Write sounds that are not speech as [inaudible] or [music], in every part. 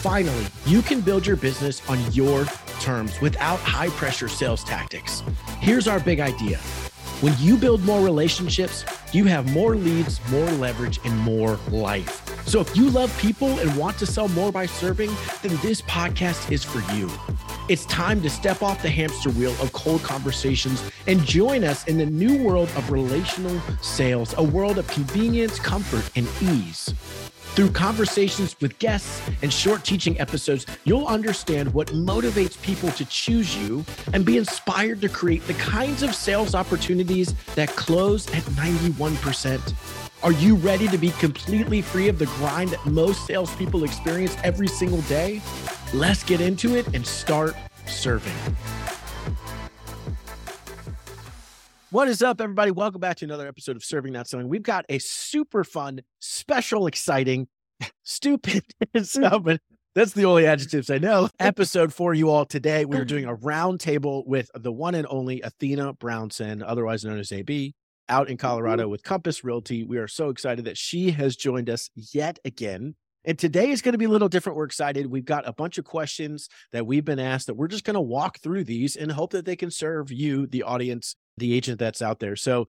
finally, you can build your business on your terms without high pressure sales tactics. Here's our big idea. When you build more relationships, you have more leads, more leverage, and more life. So if you love people and want to sell more by serving, then this podcast is for you. It's time to step off the hamster wheel of cold conversations and join us in the new world of relational sales, a world of convenience, comfort, and ease. Through conversations with guests and short teaching episodes, you'll understand what motivates people to choose you and be inspired to create the kinds of sales opportunities that close at 91%. Are you ready to be completely free of the grind that most salespeople experience every single day? Let's get into it and start serving. What is up, everybody? Welcome back to another episode of Serving Not Selling. We've got a super fun, special, exciting, [laughs] stupid, [laughs] but that's the only adjectives I know. [laughs] Episode for you all today. We are doing a roundtable with the one and only Athena Brownson, otherwise known as AB, out in mm-hmm. Colorado with Compass Realty. We are so excited that she has joined us yet again. And today is going to be a little different. We're excited. We've got a bunch of questions that we've been asked that we're just going to walk through these and hope that they can serve you, the audience, the agent that's out there. So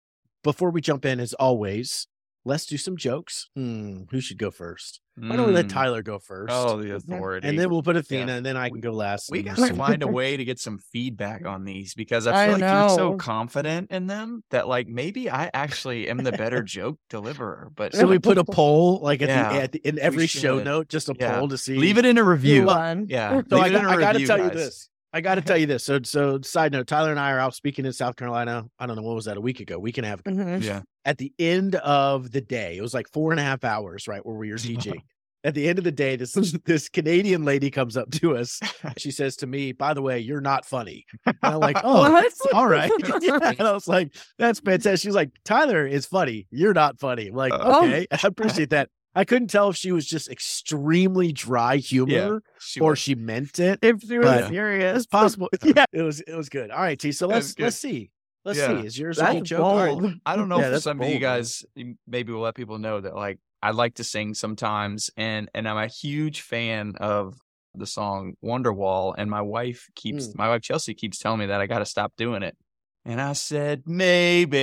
before we jump in, as always, let's do some jokes. Hmm, who should go first? Why don't we let Mm. Tyler go first? Oh, the authority. and then we'll put Athena, Yeah. and then I can go last. we and got to find a way to get some feedback on these because I I feel like you're so confident in them that like maybe I actually am the better [laughs] joke deliverer. But So we put a [laughs] poll like at Yeah, the, at the in every show note, just a Yeah. poll to see. leave it in a review. Yeah, So leave I, it got, in a I got to review, tell you this. I got to tell you this. So, so side note, Tyler and I are out speaking in South Carolina. I don't know what was that a week ago, week and a half. ago. Mhm. Yeah, At the end of the day, it was like four and a half hours, right, where we were [laughs] teaching. At the end of the day, this [laughs] this Canadian lady comes up to us. She says to me, "By the way, you're not funny." And I'm like, [laughs] "Oh, What? all right." Yeah. And I was like, "That's fantastic." She's like, "Tyler is funny. You're not funny." I'm like, Oh. "Okay, I appreciate that." I couldn't tell if she was just extremely dry humor she or was- she meant it. If she was But- serious, It's possible. [laughs] Yeah, it was it was good. All right, T. So let's let's see. Let's Yeah. see. Is yours a That's good joke? All right. bold. I don't know [laughs] Yeah, for that's some of you guys, maybe we'll let people know that like I like to sing sometimes, and and I'm a huge fan of the song Wonderwall, and my wife keeps Mm. my wife Chelsea keeps telling me that I got to stop doing it, and I said maybe.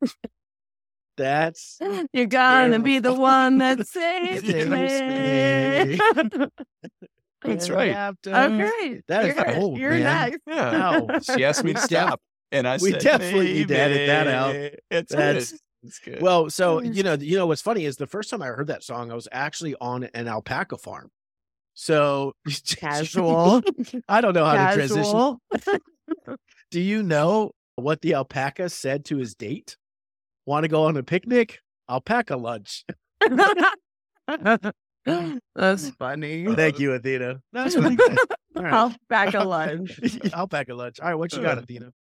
[laughs] That's [laughs] You're gonna Yeah. be the one that saves [laughs] Saves [laughs] me. That's right. Oh, great. That is you're, bold, You're man. next. Yeah. Wow. She asked me to stop, and I we said definitely need to edit that out. It's That's- good. It's good. well. So Mm. you know, you know what's funny is the first time I heard that song, I was actually on an alpaca farm. So Casual. I don't know how to transition. Do you know what the alpaca said to his date? Want to go on a picnic? Alpaca lunch. [laughs] That's funny. Thank you, Athena. That's pretty good. [laughs] All right. I'll pack a lunch. [laughs] alpaca lunch. All right, what you got, uh, Athena?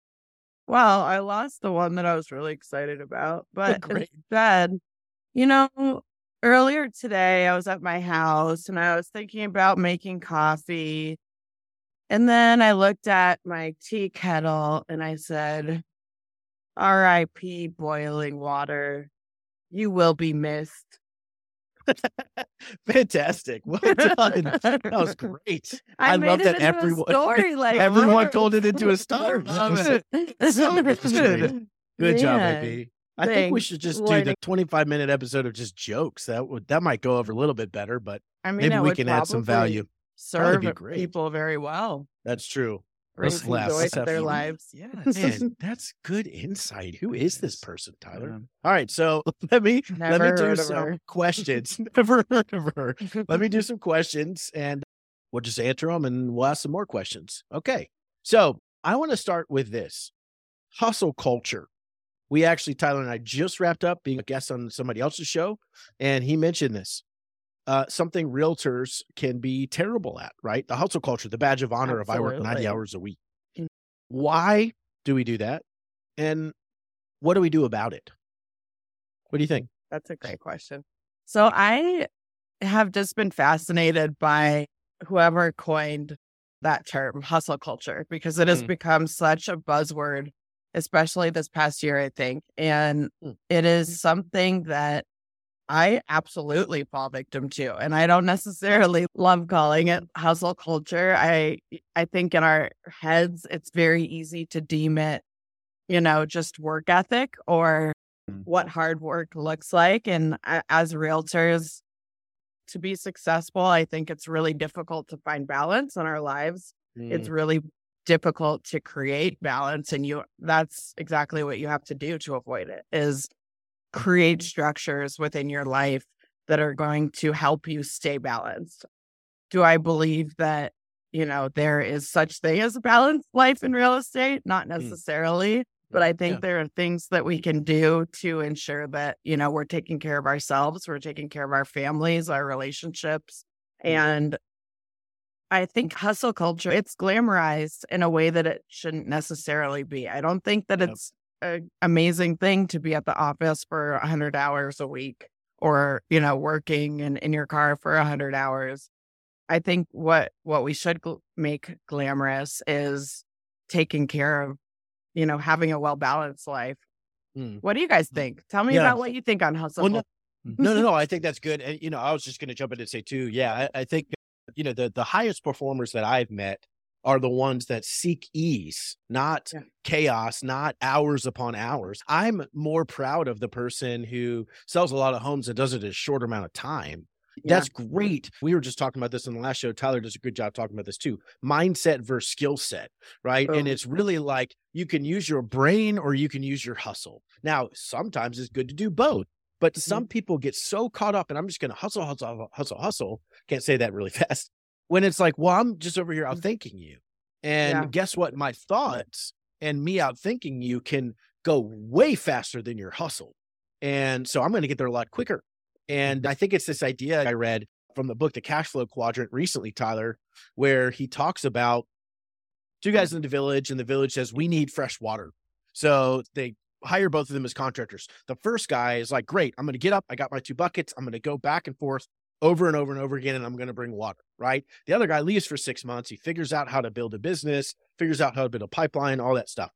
Well, I lost the one that I was really excited about, but Great. instead, you know, earlier today I was at my house and I was thinking about making coffee. And then I looked at my tea kettle and I said, R.I.P. boiling water. You will be missed. [laughs] Fantastic. Well done. That was great. [laughs] I made love that everyone- story [laughs] like Everyone told it into a star. Love it. So good. Good job, Yeah. AB. I think we should just do the 25 minute episode of just jokes. That would that might go over a little bit better, but I mean, maybe we can add some value. Serve people very well. That's true. Bring Let's joy to their lives. yes. Man, [laughs] that's good insight. Who is this person, Tyler? Yeah. All right, so [laughs] let me let me do some questions. [laughs] Never heard of her. let me do some questions and we'll just answer them and we'll ask some more questions. Okay. So I want to start with this hustle culture. We actually, Tyler and I just wrapped up being a guest on somebody else's show, and he mentioned this. Uh, something realtors can be terrible at, right? The hustle culture, the badge of honor of I work 90 hours a week. Why do we do that? And what do we do about it? What do you think? That's a great question. So I have just been fascinated by whoever coined that term, hustle culture, because it has Mm. become such a buzzword, especially this past year, I think. And Mm. it is something that I absolutely fall victim to. And I don't necessarily [laughs] love calling it hustle culture. I I think in our heads it's very easy to deem it, you know, just work ethic or mm. what hard work looks like. And as realtors, to be successful, I think it's really difficult to find balance in our lives. Mm. It's really difficult to create balance and you that's exactly what you have to do to avoid it is create structures within your life that are going to help you stay balanced. Do I believe that, you know, there is such thing as a balanced [laughs] life in real estate? Not mm. necessarily, mm. but I think yeah. there are things that we can do to ensure that, you know, we're taking care of ourselves, we're taking care of our families, our relationships. Mm. And I think hustle culture, it's glamorized in a way that it shouldn't necessarily be. I don't think that it's an amazing thing to be at the office for 100 hours a week or, you know, working in, in your car for 100 hours. I think what what we should gl- make glamorous is taking care of, you know, having a well balanced life. Mm. What do you guys think? Tell me yeah. about what you think on hustle. Well, no, no, no, no, I think [laughs] that's good. And you know, I was just going to jump in and say too. Yeah, I, I think you know the the highest performers that I've met are the ones that seek ease, not yeah. chaos, not hours upon hours. I'm more proud of the person who sells a lot of homes and does it in a short amount of time. Yeah. That's great. We were just talking about this in the last show. Tyler does a good job talking about this too. Mindset versus skill set, right? Oh. And it's really like you can use your brain or you can use your hustle. Now, sometimes it's good to do both. But mm-hmm. some people get so caught up, and I'm just going to hustle, hustle, hustle, hustle. Can't say that really [laughs] fast when it's like, well, I'm just over here mm-hmm. out thinking you. And yeah. guess what? My thoughts and me out thinking you can go way faster than your hustle. And so I'm going to get there a lot quicker. And mm-hmm. I think it's this idea I read from the book, The Cash Flow Quadrant, recently, Tyler, where he talks about two guys mm-hmm. in the village, and the village says, We need fresh water. So they hire both of them as contractors. The first guy is like, Great, I'm going to get up. I got my two buckets. I'm going to go back and forth over and over and over again, and I'm going to bring water, right? The other guy leaves for six months. He figures out how to build a business, figures out how to build a pipeline, all that stuff.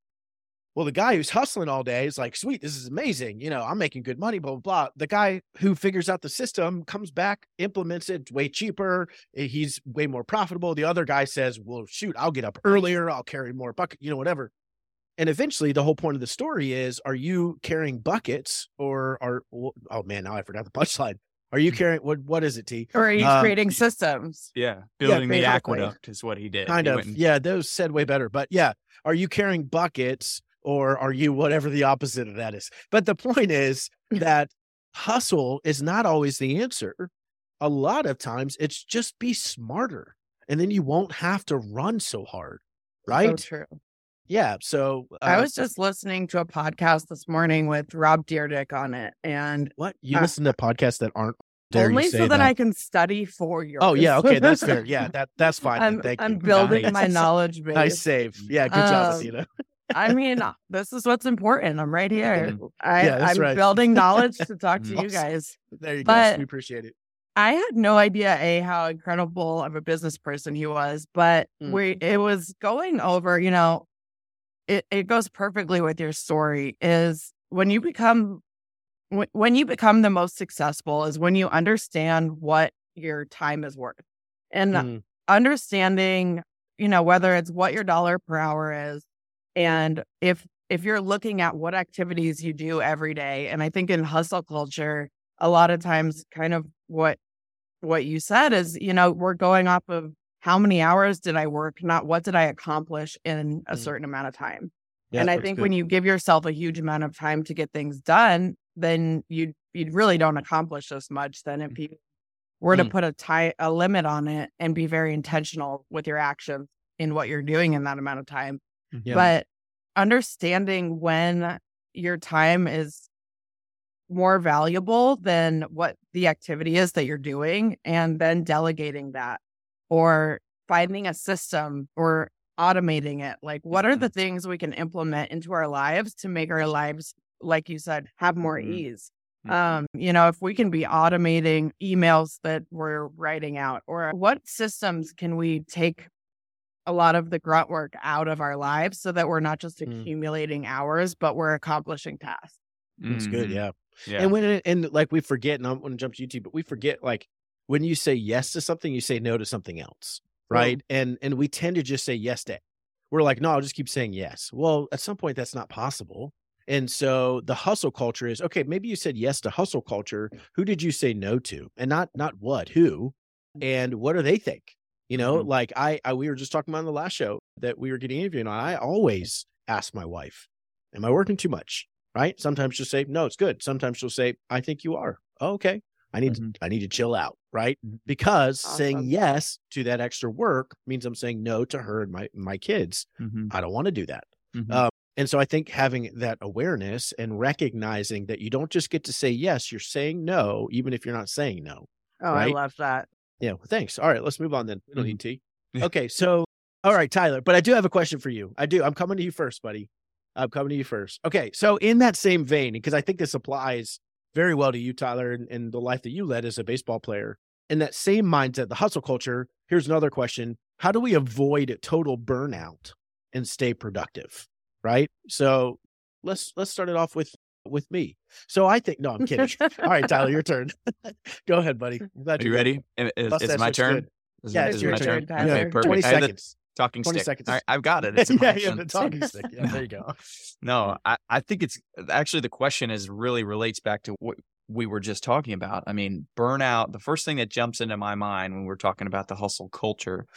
Well, the guy who's hustling all day is like, sweet, this is amazing. You know, I'm making good money, blah, blah, blah. The guy who figures out the system comes back, implements it way cheaper. Eh, he's way more profitable. The other guy says, well, shoot, I'll get up earlier. I'll carry more bucket, you know, whatever. And eventually, the whole point of the story is are you carrying buckets or are, oh man, now I forgot the punchline. Are you mm. carrying what? What is it, T? Or are you um, creating systems? Yeah, building yeah, the aqueduct is what he did. Kind he of. And... Yeah, those said way better. But yeah, are you carrying buckets or are you whatever the opposite of that is? But the point is [laughs] that hustle is not always the answer. A lot of times, it's just be smarter, and then you won't have to run so hard. Right? So true. Yeah. So uh, I was just listening to a podcast this morning with Rob Dyrdek on it. And what you uh, listen to podcasts that aren't only so that, that, I can study for you. Oh yeah, okay, that's fair. Yeah, [laughs] that that's fine. I'm, Thank I'm you. building nice. my knowledge [laughs] base. Nice save. Yeah, good job, um, Athena. I mean, [laughs] this is what's important. I'm right here. I, yeah, I'm right. building knowledge to talk to you guys. There you but go. We appreciate it. I had no idea a how incredible of a business person he was, but mm. we it was going over, you know, it, it goes perfectly with your story is when you become when you become the most successful is when you understand what your time is worth and mm. understanding you know whether it's what your dollar per hour is and if if you're looking at what activities you do every day and i think in hustle culture a lot of times kind of what what you said is you know we're going off of how many hours did I work, not what did I accomplish in a mm. certain amount of time. Yeah, and I think good. when you give yourself a huge amount of time to get things done, then you you really don't accomplish as much than if mm. you were to mm. put a tie a limit on it and be very intentional with your actions in what you're doing in that amount of time. Yeah. But understanding when your time is more valuable than what the activity is that you're doing and then delegating that or finding a system or automating it. Like, what are the mm-hmm. things we can implement into our lives to make our lives, like you said, have more mm-hmm. ease? Mm-hmm. Um, you know, if we can be automating emails that we're writing out, or what systems can we take a lot of the grunt work out of our lives so that we're not just mm. accumulating hours, but we're accomplishing tasks? That's mm-hmm. good. Yeah. Yeah. And when and like we forget, and I'm going to jump to YouTube, but we forget like when you say yes to something, you say no to something else, right? And and we tend to just say yes to. We're like, no, I'll just keep saying yes. Well, at some point, that's not possible. And so the hustle culture is okay. Maybe you said yes to hustle culture. Who did you say no to? And not not what? Who? And what do they think? You know, Mhm. like I, I we were just talking about on the last show that we were getting interviewed. And I always ask my wife, "Am I working too much?" Right? Sometimes she'll say, "No, it's good." Sometimes she'll say, "I think you are." Oh, okay, I need Mhm. to, I need to chill out. Right? Mhm. Because saying yes to that extra work means I'm saying no to her and my my kids. Mhm. I don't want to do that. Mhm. Um, and so I think having that awareness and recognizing that you don't just get to say yes, you're saying no, even if you're not saying no. Oh, Right? I love that. Yeah. Well, thanks. All right. Let's move on then. We don't need tea. Okay. So, all right, Tyler, but I do have a question for you. I do. I'm coming to you first, buddy. I'm coming to you first. Okay. So, in that same vein, because I think this applies very well to you, Tyler, and, and the life that you led as a baseball player, in that same mindset, the hustle culture, here's another question How do we avoid total burnout and stay productive? Right. So, let's let's start it off with with me. So I think no, I'm kidding. [laughs] All right, Tyler, your turn. [laughs] Go ahead, buddy. Glad Are you ready? Is, is- my turn? good. Is, Yeah, it's is your my turn, turn? Okay, perfect. 20 I had the seconds. Talking 20 stick. seconds. All right, I've got it. [laughs] It's yeah, yeah, the talking stick. Yeah, there you go. [laughs] No, I, I think it's actually the question is really relates back to what we were just talking about. I mean, burnout, the first thing that jumps into my mind when we're talking about the hustle culture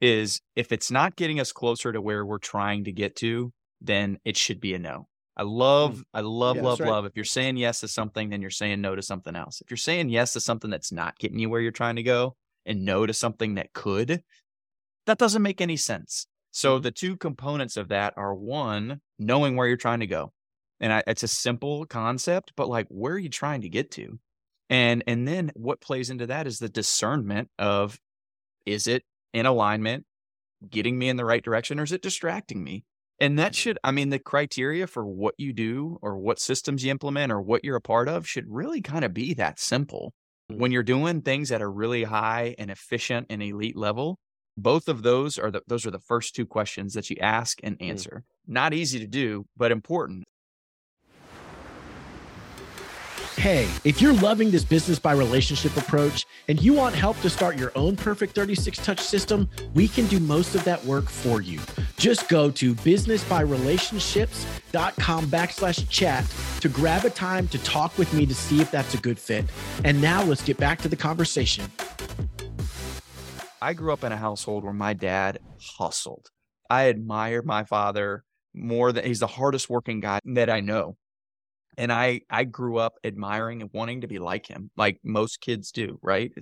is if it's not getting us closer to where we're trying to get to, then it should be a no. I love, mm. I love, Yeah, love, right. love. If you're saying yes to something, then you're saying no to something else. If you're saying yes to something that's not getting you where you're trying to go and no to something that could, that doesn't make any sense. So Mhm. the two components of that are one, knowing where you're trying to go. And I, it's a simple concept, but like, where are you trying to get to? And and then what plays into that is the discernment of is it in alignment, getting me in the right direction, or is it distracting me? And that should, I mean, the criteria for what you do or what systems you implement or what you're a part of should really kind of be that simple. Mhm. When you're doing things at a really high and efficient and elite level, both of those are the those are the first two questions that you ask and Mm. answer. Not easy to do, but important. Hey, if you're loving this business by relationship approach and you want help to start your own perfect 36 touch system, we can do most of that work for you. Just go to businessbyrelationships.com backslash chat to grab a time to talk with me to see if that's a good fit. And now let's get back to the conversation. I grew up in a household where my dad hustled. I admire my father more than he's the hardest working guy that I know. And I I grew up admiring and wanting to be like him, like most kids do, right?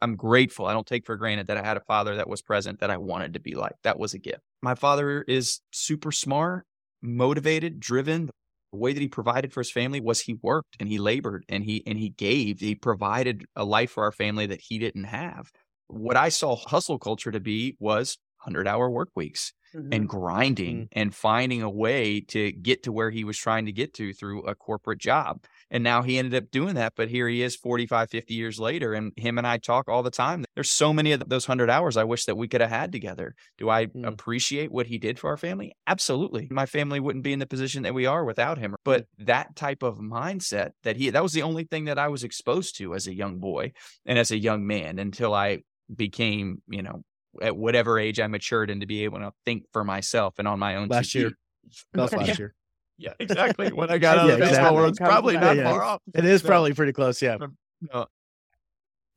I'm grateful. I don't take for granted that I had a father that was present that I wanted to be like. That was a gift. My father is super smart, motivated, driven. The way that he provided for his family was he worked and he labored and he and he gave. He provided a life for our family that he didn't have what I saw hustle culture to be was 100 hour work weeks Mhm. and grinding and finding a way to get to where he was trying to get to through a corporate job. And now he ended up doing that. But here he is 45, 50 years later. And him and I talk all the time. There's so many of those 100 hours I wish that we could have had together. Do I Mm. appreciate what he did for our family? Absolutely. My family wouldn't be in the position that we are without him. But that type of mindset that he, that was the only thing that I was exposed to as a young boy and as a young man until I became, you know, at whatever age I matured and to be able to think for myself and on my own. Last year. feet. That was Yeah. last year. Yeah, exactly. When I [laughs] got out Yeah, of the baseball exactly. world, it's probably to not that. far off. It is No. probably pretty close. Yeah. No.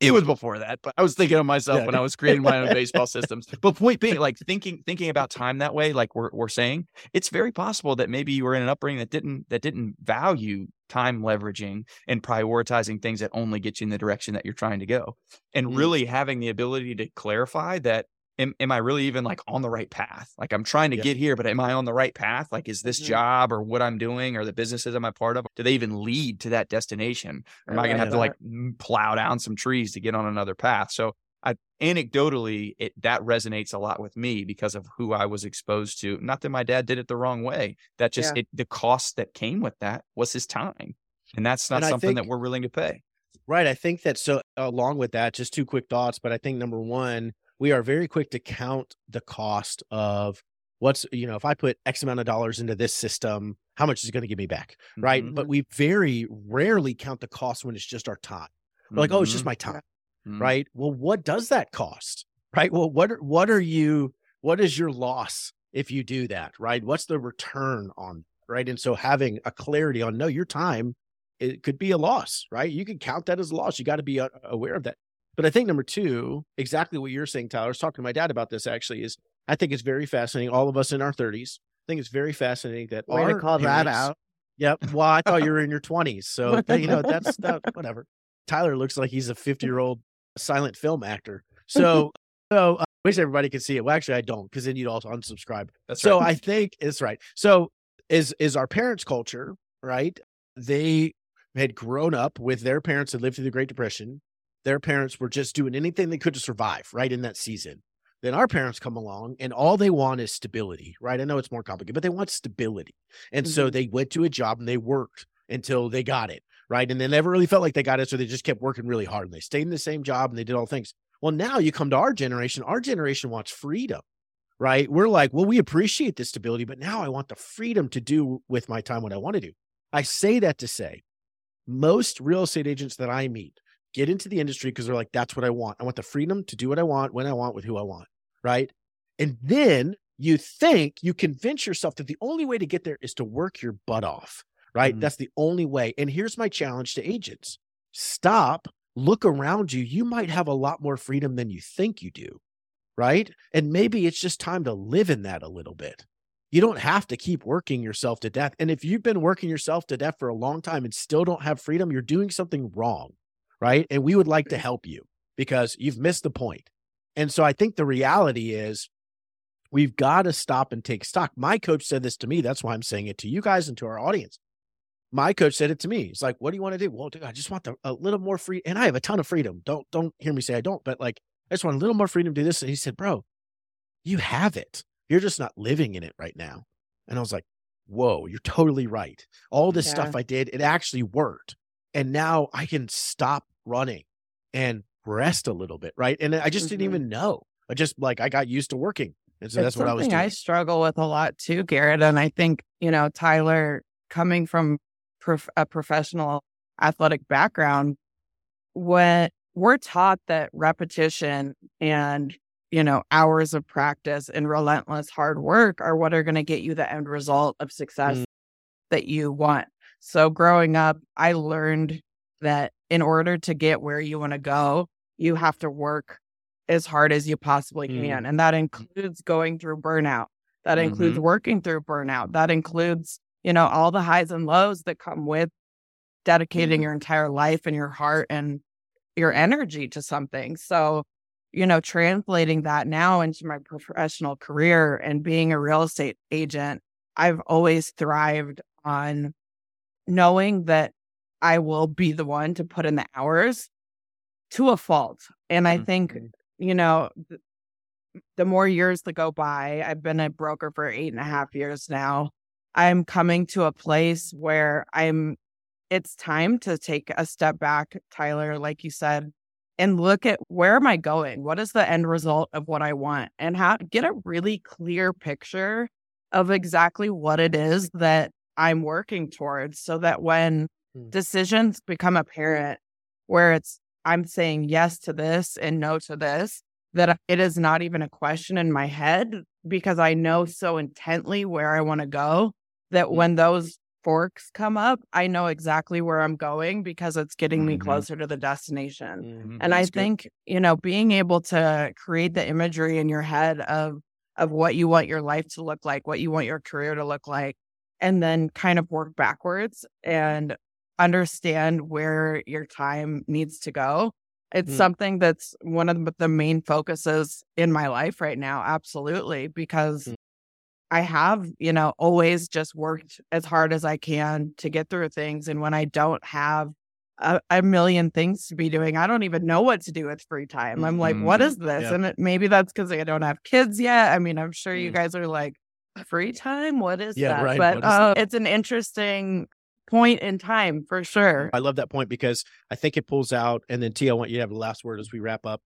It was before that, but I was thinking of myself Yeah. when I was creating my own [laughs] baseball systems. But point being, like thinking thinking about time that way, like we're we're saying, it's very possible that maybe you were in an upbringing that didn't that didn't value time leveraging and prioritizing things that only get you in the direction that you're trying to go. And Mm. really having the ability to clarify that am, am I really even like on the right path? Like I'm trying to Yeah. get here, but am I on the right path? Like is this Mhm. job or what I'm doing or the businesses I'm a part of, do they even lead to that destination? Or am I, I gonna have to like plow down some trees to get on another path? So I anecdotally, it that resonates a lot with me because of who I was exposed to. Not that my dad did it the wrong way. That just Yeah. it the cost that came with that was his time. And that's not And something that we're willing to pay. Right. I think that so along with that, just two quick thoughts. But I think number one, we are very quick to count the cost of what's, you know, if I put X amount of dollars into this system, how much is it going to give me back? Right. Mhm. But we very rarely count the cost when it's just our time. We're like, oh, it's just Mhm. my time. Mhm. Right. Well, what does that cost? Right. Well, what are, what are you, what is your loss if you do that? Right. What's the return on right? And so having a clarity on no, your time, it could be a loss, right? You can count that as a loss. You got to be aware of that. But I think number two, exactly what you're saying, Tyler. I was talking to my dad about this actually. Is I think it's very fascinating. All of us in our 30s, I think it's very fascinating that Way our to call that out. Yep. Well, I thought you were in your 20s, [laughs] so you know that's that, whatever. Tyler looks like he's a 50 year old silent film actor. [laughs] So, so I wish everybody could see it. Well, actually, I don't, because then you'd also unsubscribe. That's so right. I think it's right. So is is our parents' culture right? They had grown up with their parents had lived through the Great Depression. Their parents were just doing anything they could to survive, right? In that season. Then our parents come along and all they want is stability, right? I know it's more complicated, but they want stability. And so Mhm. they went to a job and they worked until they got it, right? And they never really felt like they got it. So they just kept working really hard and they stayed in the same job and they did all things. Well, now you come to our generation, our generation wants freedom, right? We're like, well, we appreciate the stability, but now I want the freedom to do with my time what I want to do. I say that to say most real estate agents that I meet get into the industry because they're like, that's what I want. I want the freedom to do what I want, when I want, with who I want. Right. And then you think you convince yourself that the only way to get there is to work your butt off. Right. Mhm. That's the only way. And here's my challenge to agents stop, look around you. You might have a lot more freedom than you think you do. Right. And maybe it's just time to live in that a little bit. You don't have to keep working yourself to death. And if you've been working yourself to death for a long time and still don't have freedom, you're doing something wrong. Right. And we would like to help you because you've missed the point. And so I think the reality is we've got to stop and take stock. My coach said this to me. That's why I'm saying it to you guys and to our audience. My coach said it to me. He's like, "What do you want to do?" Well, dude, I just want the, a little more free, and I have a ton of freedom. Don't don't hear me say I don't, but like I just want a little more freedom to do this. And he said, "Bro, you have it. You're just not living in it right now." And I was like, "Whoa, you're totally right. All this stuff I did, it actually worked, and now I can stop running and rest a little bit, right?" And I just didn't Mhm. even know. I just like I got used to working, and so It's that's what I was doing. I struggle with a lot too, Garrett. And I think, you know, Tyler, coming from prof- a professional athletic background, when we're taught that repetition and, you know, hours of practice and relentless hard work are what are going to get you the end result of success Mm. that you want. So growing up, I learned that in order to get where you want to go, you have to work as hard as you possibly Mm. can. And that includes going through burnout. That includes working through burnout. That includes, you know, all the highs and lows that come with dedicating your entire life and your heart and your energy to something. So, you know, translating that now into my professional career and being a real estate agent, I've always thrived on knowing that I will be the one to put in the hours to a fault. And I think, Mhm. you know, th- the more years that go by, I've been a broker for eight and a half years now. I'm coming to a place where I'm, it's time to take a step back, Tyler, like you said, and look at where am I going? What is the end result of what I want? And how get a really clear picture of exactly what it is that I'm working towards so that when Mm. decisions become apparent, where it's I'm saying yes to this and no to this, that it is not even a question in my head because I know so intently where I want to go that Mm. when those forks come up, I know exactly where I'm going because it's getting me Mhm. closer to the destination. Mm. And I That's good. think, you know, being able to create the imagery in your head of of what you want your life to look like, what you want your career to look like, and then kind of work backwards and understand where your time needs to go. It's Mm. something that's one of the- the main focuses in my life right now, absolutely, because Mm. I have, you know, always just worked as hard as I can to get through things. And when I don't have a, a million things to be doing, I don't even know what to do with free time. I'm like, what Mhm. is this? Yeah. And it, maybe that's because I don't have kids yet. I mean, I'm sure you Mm. guys are like, free time? What is Yeah, that? right. But uh, it's an interesting point in time for sure. I love that point because I think it pulls out, and then T, I want you to have the last word as we wrap up.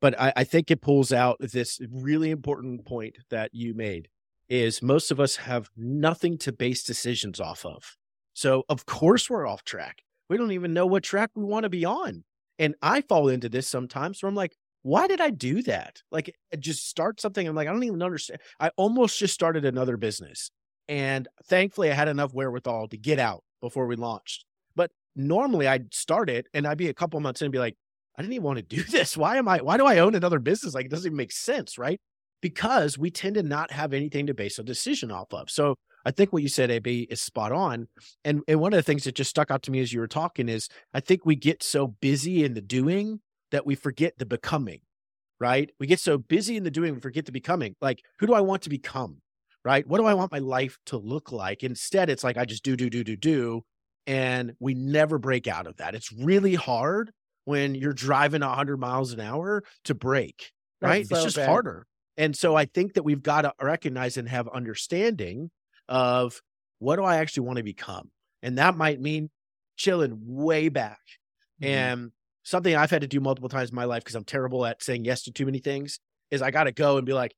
But I, I think it pulls out this really important point that you made is most of us have nothing to base decisions off of. So of course we're off track. We don't even know what track we want to be on. And I fall into this sometimes where I'm like, why did I do that? Like just start something. I'm like, I don't even understand. I almost just started another business. And thankfully I had enough wherewithal to get out before we launched. But normally I'd start it and I'd be a couple months in and be like, I didn't even want to do [laughs] this. Why am I, why do I own another business? Like it doesn't even make sense. Right. Because we tend to not have anything to base a decision off of. So I think what you said, AB, is spot on. And and one of the things that just stuck out to me as you were talking is I think we get so busy in the doing that we forget the becoming, right? We get so busy in the doing, we forget the becoming. Like, who do I want to become? Right? What do I want my life to look like? Instead, it's like I just do, do, do, do, do. And we never break out of that. It's really hard when you're driving 100 miles an hour to break, right? So it's just bad. harder. And so I think that we've got to recognize and have understanding of what do I actually want to become? And that might mean chilling way back. Mm-hmm. And something I've had to do multiple times in my life because I'm terrible at saying yes to too many things is I got to go and be like,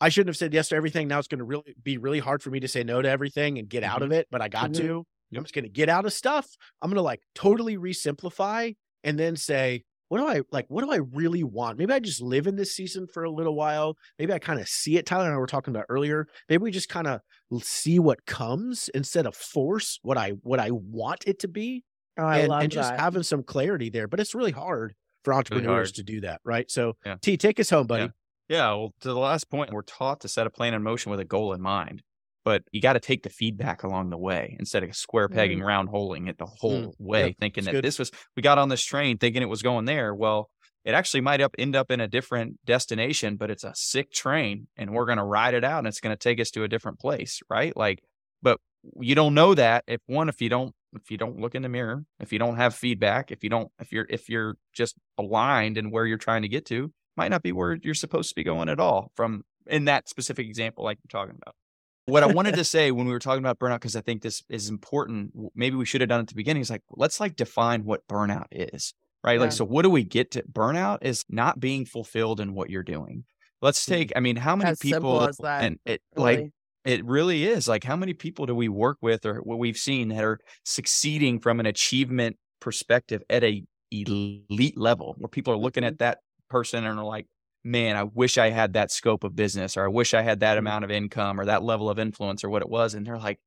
I shouldn't have said yes to everything. Now it's going to really be really hard for me to say no to everything and get mm-hmm. out of it, but I got mm-hmm. to. I'm just going to get out of stuff. I'm going to like totally resimplify and then say, what do I like? What do I really want? Maybe I just live in this season for a little while. Maybe I kind of see it. Tyler and I were talking about earlier. Maybe we just kind of see what comes instead of force what I what I want it to be. Oh, I and, love and just that. having some clarity there. But it's really hard for entrepreneurs really hard. to do that, right? So, yeah. T, take us home, buddy. Yeah. yeah. Well, to the last point, we're taught to set a plan in motion with a goal in mind but you got to take the feedback along the way instead of square pegging, mm. round holing it the whole mm. way, yep. thinking That's that good. this was, we got on this train thinking it was going there. Well, it actually might up end up in a different destination, but it's a sick train and we're going to ride it out and it's going to take us to a different place. Right. Like, but you don't know that if one, if you don't, if you don't look in the mirror, if you don't have feedback, if you don't, if you're, if you're just blind in where you're trying to get to, might not be where you're supposed to be going at all from in that specific example, like you're talking about what I wanted [laughs] to say when we were talking about burnout, because I think this is important, maybe we should have done it at the beginning, is like, let's like define what burnout is, right? Yeah. Like, so what do we get to burnout is not being fulfilled in what you're doing. Let's take, I mean, how many as people, that, and it really. like, it really is like how many people do we work with or what we've seen that are succeeding from an achievement perspective at a elite level where people are looking at mm-hmm. that person and are like man, I wish I had that scope of business or I wish I had that mm-hmm. amount of income or that level of influence or what it was. And they're like,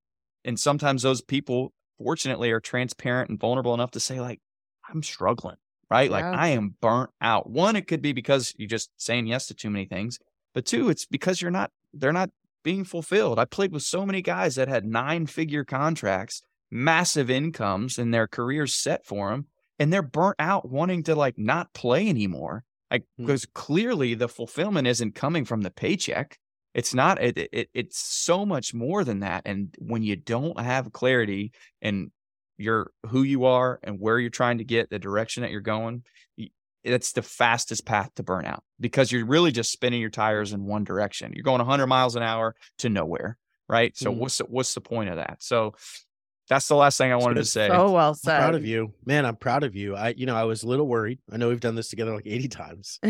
and sometimes those people, fortunately, are transparent and vulnerable enough to say, like, I'm struggling, right? Yeah. Like, I am burnt out. One, it could be because you're just saying yes to too many things. But two, it's because you're not, they're not being fulfilled. I played with so many guys that had nine figure contracts, massive incomes, and their careers set for them. And they're burnt out wanting to like not play anymore because mm. clearly the fulfillment isn't coming from the paycheck. It's not. It, it it's so much more than that. And when you don't have clarity and you're who you are and where you're trying to get, the direction that you're going, it's the fastest path to burnout because you're really just spinning your tires in one direction. You're going 100 miles an hour to nowhere, right? So mm. what's the, what's the point of that? So that's the last thing I wanted to say. Oh well said. I'm proud of you, man. I'm proud of you. I, you know, I was a little worried. I know we've done this together like 80 times. [laughs] to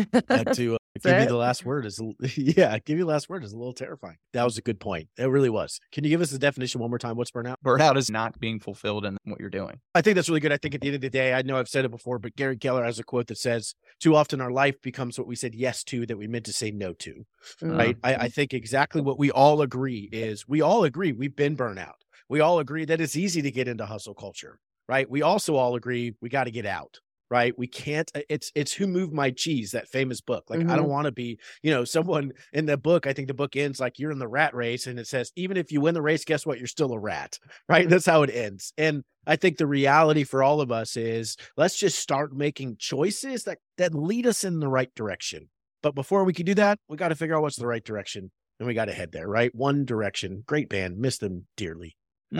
uh, give you the last word is, [laughs] yeah, give you the last word is a little terrifying. That was a good point. It really was. Can you give us the definition one more time? What's burnout? Burnout is not being fulfilled in what you're doing. I think that's really good. I think at the end of the day, I know I've said it before, but Gary Keller has a quote that says, "Too often our life becomes what we said yes to that we meant to say no to." Mm-hmm. Right? I, I think exactly what we all agree is we all agree we've been burnout we all agree that it's easy to get into hustle culture, right? We also all agree we got to get out right? We can't uh, it's it's who moved my cheese that famous book like mm-hmm. i don't mm-hmm. want to be you know someone in the book i think the book ends like you're in the rat race and it says even if you win the race guess what? You're still a rat [laughs] right? That's how it ends. And i think the reality for all of us is let's just start making choices that that lead us in the right direction. But before we can do that we got to figure out what's the right direction and we got to head there right? One direction great band miss them dearly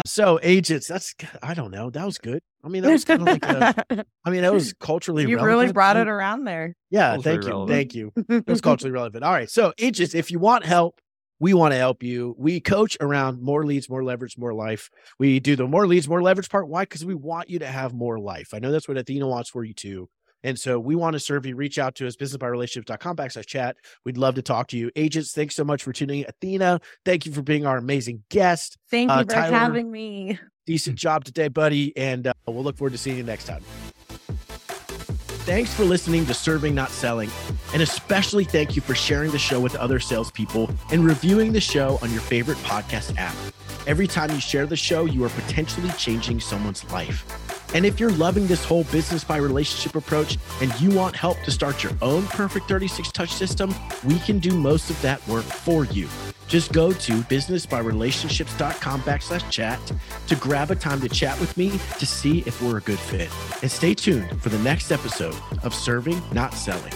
so agents, that's I don't know. That was good. I mean, that was kind of like a, [laughs] I mean, that was culturally. You relevant. really brought it around there. Yeah, thank you, relevant. thank you. It was culturally relevant. All right, so agents, if you want help, we want to help you. We coach around more leads, more leverage, more life. We do the more leads, more leverage part. Why? Because we want you to have more life. I know that's what Athena wants for you too. And so we want to serve you. Reach out to us, businessbyrelationships.com backslash chat. We'd love to talk to you. Agents, thanks so much for tuning in. Athena, thank you for being our amazing guest. Thank you uh, for Tyler, having me. Decent job today, buddy. And uh, we'll look forward to seeing you next time. Thanks for listening to Serving Not Selling. And especially thank you for sharing the show with other salespeople and reviewing the show on your favorite podcast app. Every time you share the show, you are potentially changing someone's life. And if you're loving this whole business by relationship approach and you want help to start your own perfect 36 touch system, we can do most of that work for you. Just go to businessbyrelationships.com backslash chat to grab a time to chat with me to see if we're a good fit. And stay tuned for the next episode of Serving, Not Selling.